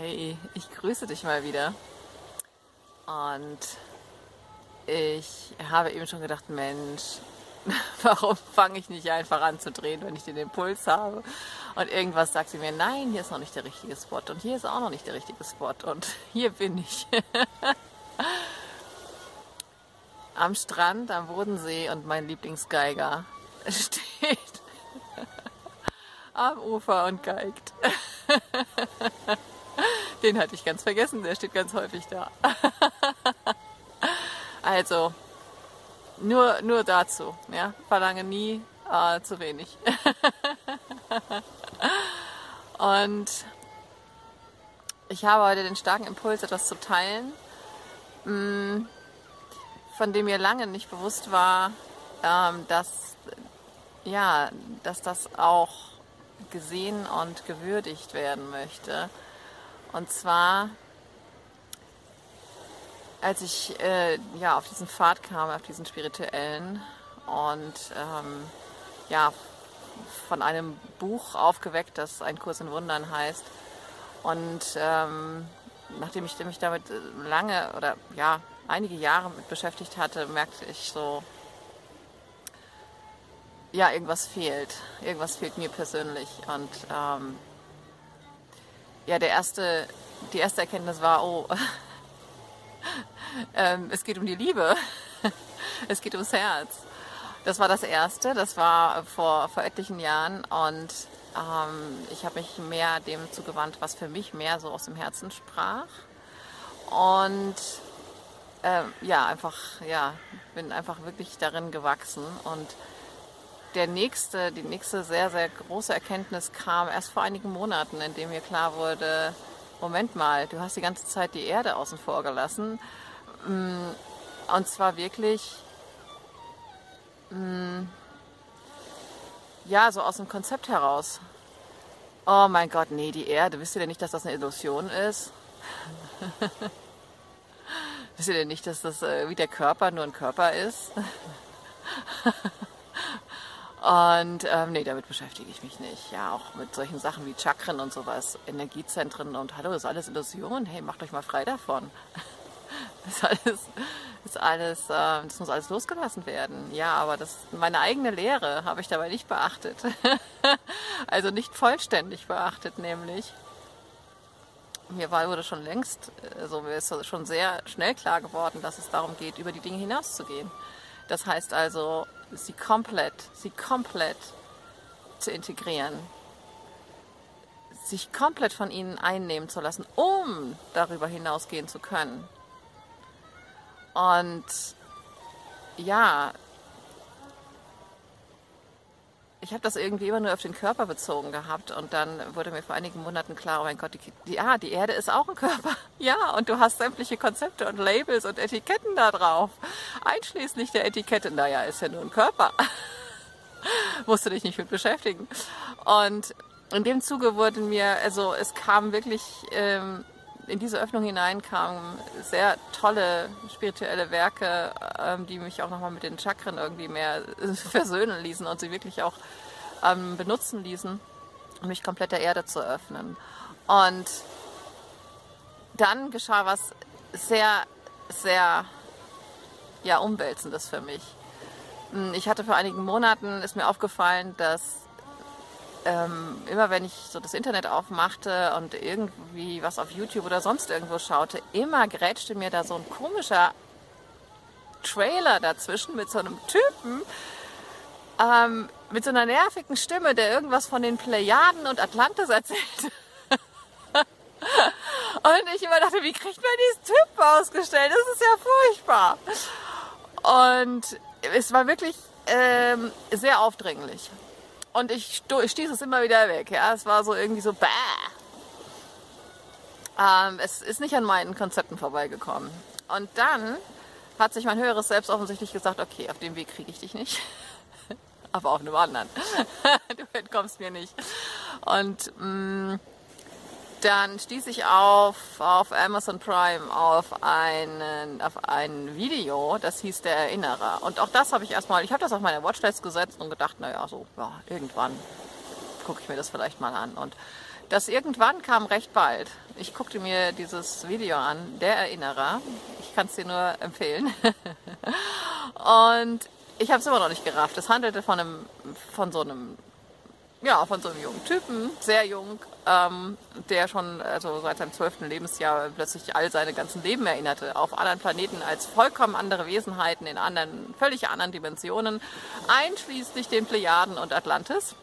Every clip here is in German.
Hey, ich grüße dich mal wieder. Und ich habe eben schon gedacht, Mensch, warum fange ich nicht einfach an zu drehen, wenn ich den Impuls habe? Und irgendwas sagt sie mir, nein, hier ist noch nicht der richtige Spot und hier ist auch noch nicht der richtige Spot und hier bin ich. am Strand, am Bodensee und mein Lieblingsgeiger steht am Ufer und geigt. Den hatte ich ganz vergessen, der steht ganz häufig da. Also, nur, nur dazu. Ja? Verlange nie äh, zu wenig. Und ich habe heute den starken Impuls, etwas zu teilen, mm, von dem mir lange nicht bewusst war, ähm, dass, ja, dass das auch gesehen und gewürdigt werden möchte. Und zwar als ich äh, ja, auf diesen Pfad kam, auf diesen spirituellen und ähm, ja, von einem Buch aufgeweckt, das Ein Kurs in Wundern heißt. Und ähm, nachdem ich mich damit lange oder ja, einige Jahre mit beschäftigt hatte, merkte ich so, ja, irgendwas fehlt. Irgendwas fehlt mir persönlich. Und ähm, ja, der erste, die erste Erkenntnis war, oh, ähm, es geht um die Liebe. es geht ums Herz. Das war das Erste. Das war vor, vor etlichen Jahren. Und ähm, ich habe mich mehr dem zugewandt, was für mich mehr so aus dem Herzen sprach. Und ähm, ja, einfach, ja, bin einfach wirklich darin gewachsen. Und der nächste, die nächste sehr, sehr große Erkenntnis kam erst vor einigen Monaten, in dem mir klar wurde, Moment mal, du hast die ganze Zeit die Erde außen vor gelassen. Mm, und zwar wirklich, mm, ja, so aus dem Konzept heraus. Oh mein Gott, nee, die Erde, wisst ihr denn nicht, dass das eine Illusion ist? wisst ihr denn nicht, dass das äh, wie der Körper nur ein Körper ist? Und ähm, nee, damit beschäftige ich mich nicht. Ja, auch mit solchen Sachen wie Chakren und sowas, Energiezentren und hallo, ist alles Illusion. Hey, macht euch mal frei davon. Das ist alles, ist alles äh, das muss alles losgelassen werden. Ja, aber das meine eigene Lehre habe ich dabei nicht beachtet. also nicht vollständig beachtet, nämlich. Mir war, wurde schon längst, also mir ist schon sehr schnell klar geworden, dass es darum geht, über die Dinge hinauszugehen. Das heißt also, sie komplett, sie komplett zu integrieren, sich komplett von ihnen einnehmen zu lassen, um darüber hinausgehen zu können. Und ja, ich habe das irgendwie immer nur auf den Körper bezogen gehabt und dann wurde mir vor einigen Monaten klar, oh mein Gott, die, ja, die Erde ist auch ein Körper. Ja, und du hast sämtliche Konzepte und Labels und Etiketten da drauf. Einschließlich der Etikette, naja, ist ja nur ein Körper. Musst du dich nicht mit beschäftigen. Und in dem Zuge wurden mir, also es kam wirklich ähm, in diese Öffnung hinein kamen sehr tolle spirituelle Werke, ähm, die mich auch nochmal mit den Chakren irgendwie mehr versöhnen ließen und sie wirklich auch ähm, benutzen ließen, um mich komplett der Erde zu öffnen. Und dann geschah was sehr, sehr ja, umwälzendes für mich. Hm, ich hatte vor einigen Monaten, ist mir aufgefallen, dass ähm, immer wenn ich so das Internet aufmachte und irgendwie was auf YouTube oder sonst irgendwo schaute, immer grätschte mir da so ein komischer Trailer dazwischen mit so einem Typen, ähm, mit so einer nervigen Stimme, der irgendwas von den Plejaden und Atlantis erzählt. und ich immer dachte, wie kriegt man diesen Typen ausgestellt? Das ist ja furchtbar. Und es war wirklich ähm, sehr aufdringlich. Und ich, stieß es immer wieder weg. Ja, es war so irgendwie so, bäh. Ähm, es ist nicht an meinen Konzepten vorbeigekommen. Und dann hat sich mein höheres Selbst offensichtlich gesagt, okay, auf dem Weg kriege ich dich nicht. Aber auf einem anderen. du entkommst mir nicht. Und mh, mm, dann stieß ich auf, auf Amazon Prime auf, einen, auf ein Video, das hieß Der Erinnerer. Und auch das habe ich erstmal, ich habe das auf meine Watchlist gesetzt und gedacht, naja, so, ja, irgendwann gucke ich mir das vielleicht mal an. Und Das irgendwann kam recht bald. Ich guckte mir dieses Video an, der Erinnerer. Ich kann es dir nur empfehlen. Und ich habe es immer noch nicht gerafft. Es handelte von, einem, von so einem ja, von so einem jungen Typen, sehr jung, ähm, der schon also seit seinem zwölften Lebensjahr plötzlich all seine ganzen Leben erinnerte, auf anderen Planeten als vollkommen andere Wesenheiten in anderen, völlig anderen Dimensionen, einschließlich den Plejaden und Atlantis,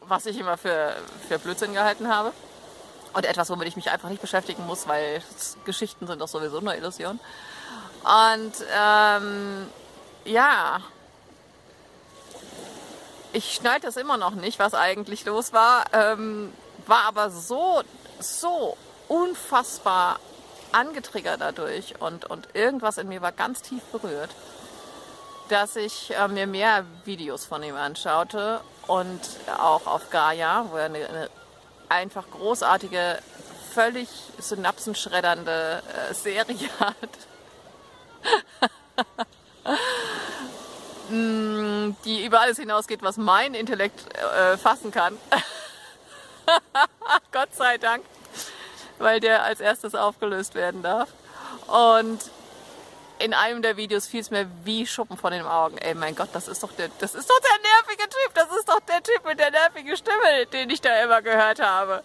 was ich immer für, für Blödsinn gehalten habe. Und etwas, womit ich mich einfach nicht beschäftigen muss, weil Geschichten sind doch sowieso nur Illusionen. Und ähm, ja, ich schnallte es immer noch nicht, was eigentlich los war, ähm, war aber so, so unfassbar angetriggert dadurch und, und irgendwas in mir war ganz tief berührt, dass ich äh, mir mehr Videos von ihm anschaute und auch auf Gaia, wo er eine, eine einfach großartige, völlig synapsenschreddernde äh, Serie hat. Mm, die über alles hinausgeht, was mein Intellekt äh, fassen kann. Gott sei Dank, weil der als erstes aufgelöst werden darf. Und in einem der Videos fiel es mir wie Schuppen von den Augen. Ey, mein Gott, das ist doch der, das ist doch der nervige Typ. Das ist doch der Typ mit der nervigen Stimme, den ich da immer gehört habe.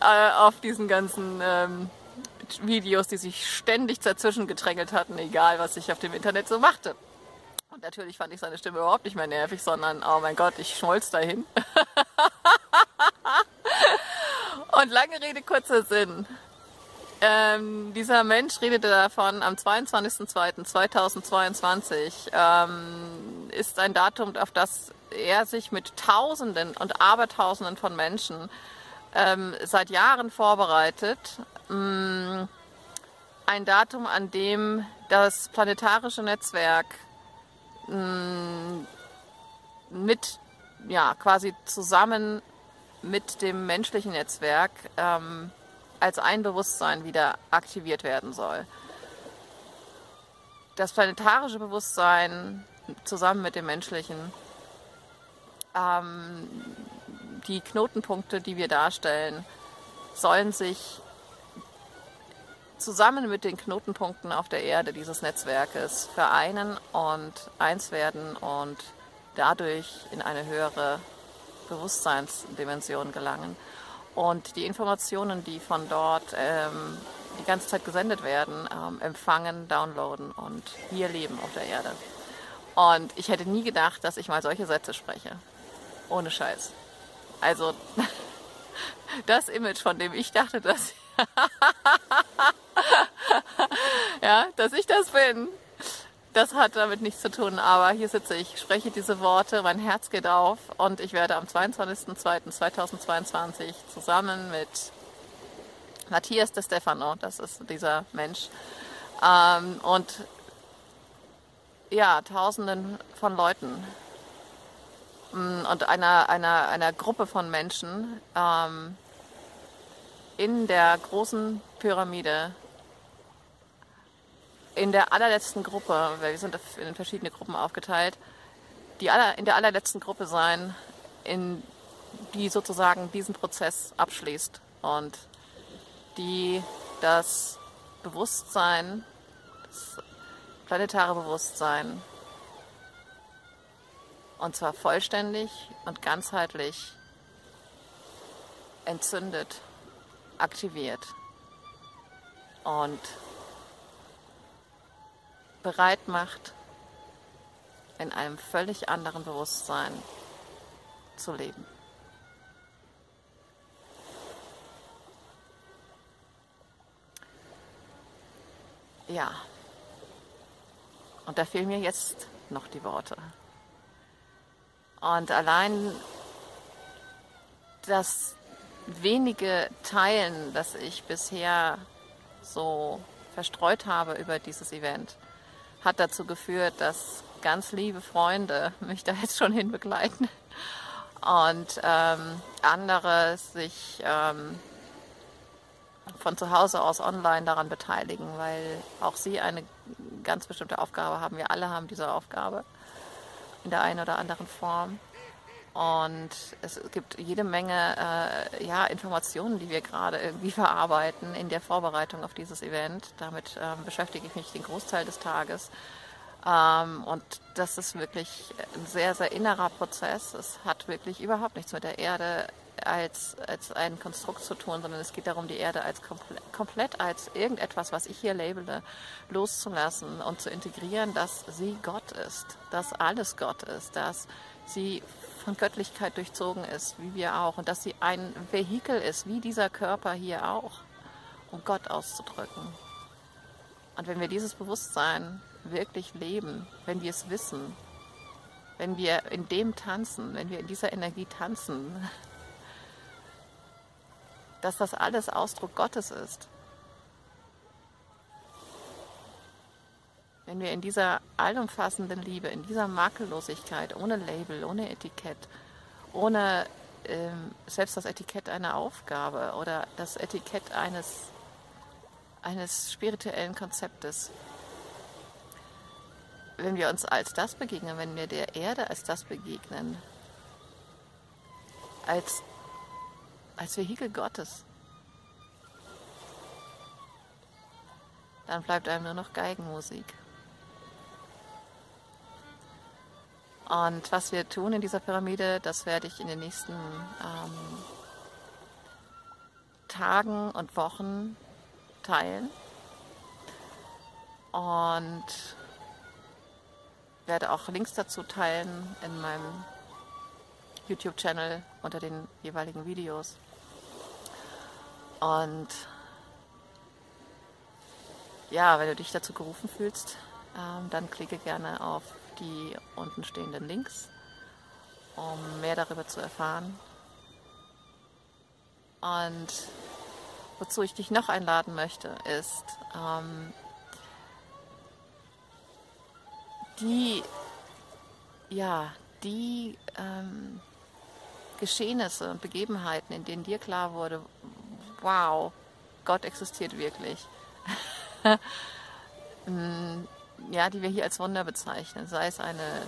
Äh, auf diesen ganzen ähm, Videos, die sich ständig dazwischen gedrängelt hatten, egal was ich auf dem Internet so machte. Und natürlich fand ich seine Stimme überhaupt nicht mehr nervig, sondern, oh mein Gott, ich schmolz dahin. Und lange Rede, kurzer Sinn. Ähm, dieser Mensch redete davon, am 22.02.2022 ähm, ist ein Datum, auf das er sich mit Tausenden und Abertausenden von Menschen ähm, seit Jahren vorbereitet. Ähm, ein Datum, an dem das planetarische Netzwerk Mm, mit, ja, quasi zusammen mit dem menschlichen Netzwerk ähm, als ein Bewusstsein wieder aktiviert werden soll. Das planetarische Bewusstsein zusammen mit dem menschlichen, ähm, die Knotenpunkte, die wir darstellen, sollen sich zusammen mit den Knotenpunkten auf der Erde dieses Netzwerkes vereinen und eins werden und dadurch in eine höhere Bewusstseinsdimension gelangen. Und die Informationen, die von dort ähm, die ganze Zeit gesendet werden, ähm, empfangen, downloaden und hier leben auf der Erde. Und ich hätte nie gedacht, dass ich mal solche Sätze spreche. Ohne Scheiß. Also das Image, von dem ich dachte, dass ja, dass ich das bin, das hat damit nichts zu tun. Aber hier sitze ich, spreche diese Worte, mein Herz geht auf und ich werde am 22.02.2022 zusammen mit Matthias de Stefano, das ist dieser Mensch, ähm, und ja, Tausenden von Leuten mm, und einer, einer, einer Gruppe von Menschen ähm, in der großen Pyramide in der allerletzten Gruppe, weil wir sind in verschiedene Gruppen aufgeteilt, die aller, in der allerletzten Gruppe sein, in die sozusagen diesen Prozess abschließt und die das Bewusstsein, das planetare Bewusstsein, und zwar vollständig und ganzheitlich entzündet, aktiviert und bereit macht, in einem völlig anderen Bewusstsein zu leben. Ja, und da fehlen mir jetzt noch die Worte. Und allein das wenige Teilen, das ich bisher so verstreut habe über dieses Event, hat dazu geführt, dass ganz liebe Freunde mich da jetzt schon hin begleiten und ähm, andere sich ähm, von zu Hause aus online daran beteiligen, weil auch sie eine ganz bestimmte Aufgabe haben. Wir alle haben diese Aufgabe in der einen oder anderen Form. Und es gibt jede Menge äh, ja, Informationen, die wir gerade irgendwie verarbeiten in der Vorbereitung auf dieses Event. Damit ähm, beschäftige ich mich den Großteil des Tages. Ähm, und das ist wirklich ein sehr, sehr innerer Prozess. Es hat wirklich überhaupt nichts mit der Erde als, als ein Konstrukt zu tun, sondern es geht darum, die Erde als komple komplett als irgendetwas, was ich hier labele, loszulassen und zu integrieren, dass sie Gott ist, dass alles Gott ist, dass sie von Göttlichkeit durchzogen ist, wie wir auch, und dass sie ein Vehikel ist, wie dieser Körper hier auch, um Gott auszudrücken. Und wenn wir dieses Bewusstsein wirklich leben, wenn wir es wissen, wenn wir in dem tanzen, wenn wir in dieser Energie tanzen, dass das alles Ausdruck Gottes ist. Wenn wir in dieser allumfassenden Liebe, in dieser Makellosigkeit, ohne Label, ohne Etikett, ohne ähm, selbst das Etikett einer Aufgabe oder das Etikett eines, eines spirituellen Konzeptes, wenn wir uns als das begegnen, wenn wir der Erde als das begegnen, als, als Vehikel Gottes, dann bleibt einem nur noch Geigenmusik. Und was wir tun in dieser Pyramide, das werde ich in den nächsten ähm, Tagen und Wochen teilen. Und werde auch Links dazu teilen in meinem YouTube-Channel unter den jeweiligen Videos. Und ja, wenn du dich dazu gerufen fühlst, ähm, dann klicke gerne auf die unten stehenden Links, um mehr darüber zu erfahren. Und wozu ich dich noch einladen möchte, ist ähm, die, ja, die ähm, Geschehnisse und Begebenheiten, in denen dir klar wurde, wow, Gott existiert wirklich. Ja, die wir hier als Wunder bezeichnen, sei es eine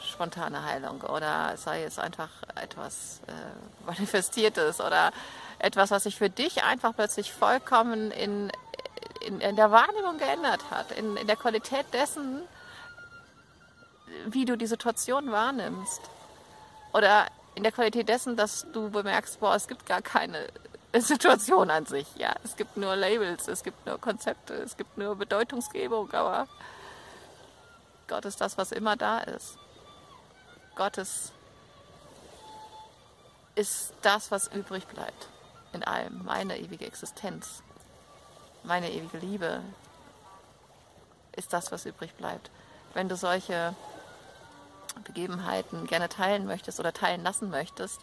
spontane Heilung oder sei es einfach etwas äh, Manifestiertes oder etwas, was sich für dich einfach plötzlich vollkommen in, in, in der Wahrnehmung geändert hat, in, in der Qualität dessen, wie du die Situation wahrnimmst. Oder in der Qualität dessen, dass du bemerkst, boah, es gibt gar keine Situation an sich. Ja, es gibt nur Labels, es gibt nur Konzepte, es gibt nur Bedeutungsgebung, aber Gott ist das, was immer da ist. Gott ist, ist das, was übrig bleibt in allem. Meine ewige Existenz, meine ewige Liebe ist das, was übrig bleibt. Wenn du solche Begebenheiten gerne teilen möchtest oder teilen lassen möchtest,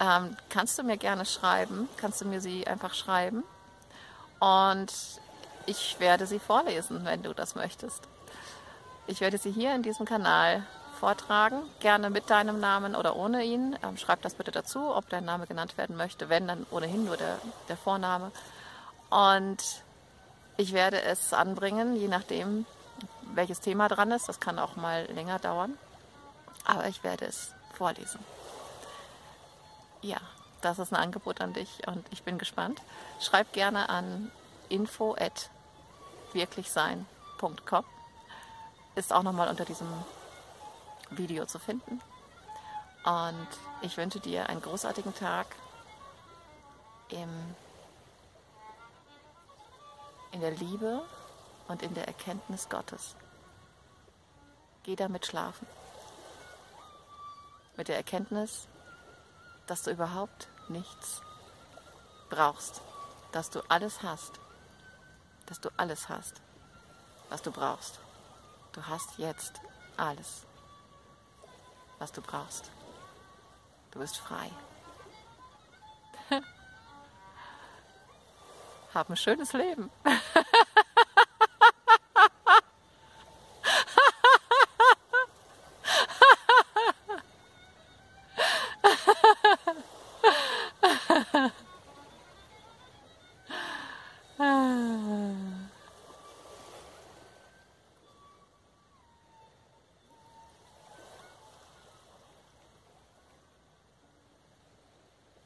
ähm, kannst du mir gerne schreiben, kannst du mir sie einfach schreiben und ich werde sie vorlesen, wenn du das möchtest. Ich werde sie hier in diesem Kanal vortragen, gerne mit deinem Namen oder ohne ihn. Ähm, schreib das bitte dazu, ob dein Name genannt werden möchte. Wenn, dann ohnehin nur der, der Vorname. Und ich werde es anbringen, je nachdem, welches Thema dran ist. Das kann auch mal länger dauern. Aber ich werde es vorlesen. Ja, das ist ein Angebot an dich und ich bin gespannt. Schreib gerne an info@wirklichsein.com ist auch nochmal unter diesem Video zu finden. Und ich wünsche dir einen großartigen Tag im, in der Liebe und in der Erkenntnis Gottes. Geh damit schlafen. Mit der Erkenntnis, dass du überhaupt nichts brauchst. Dass du alles hast. Dass du alles hast, was du brauchst. Du hast jetzt alles, was du brauchst. Du bist frei. Hab ein schönes Leben.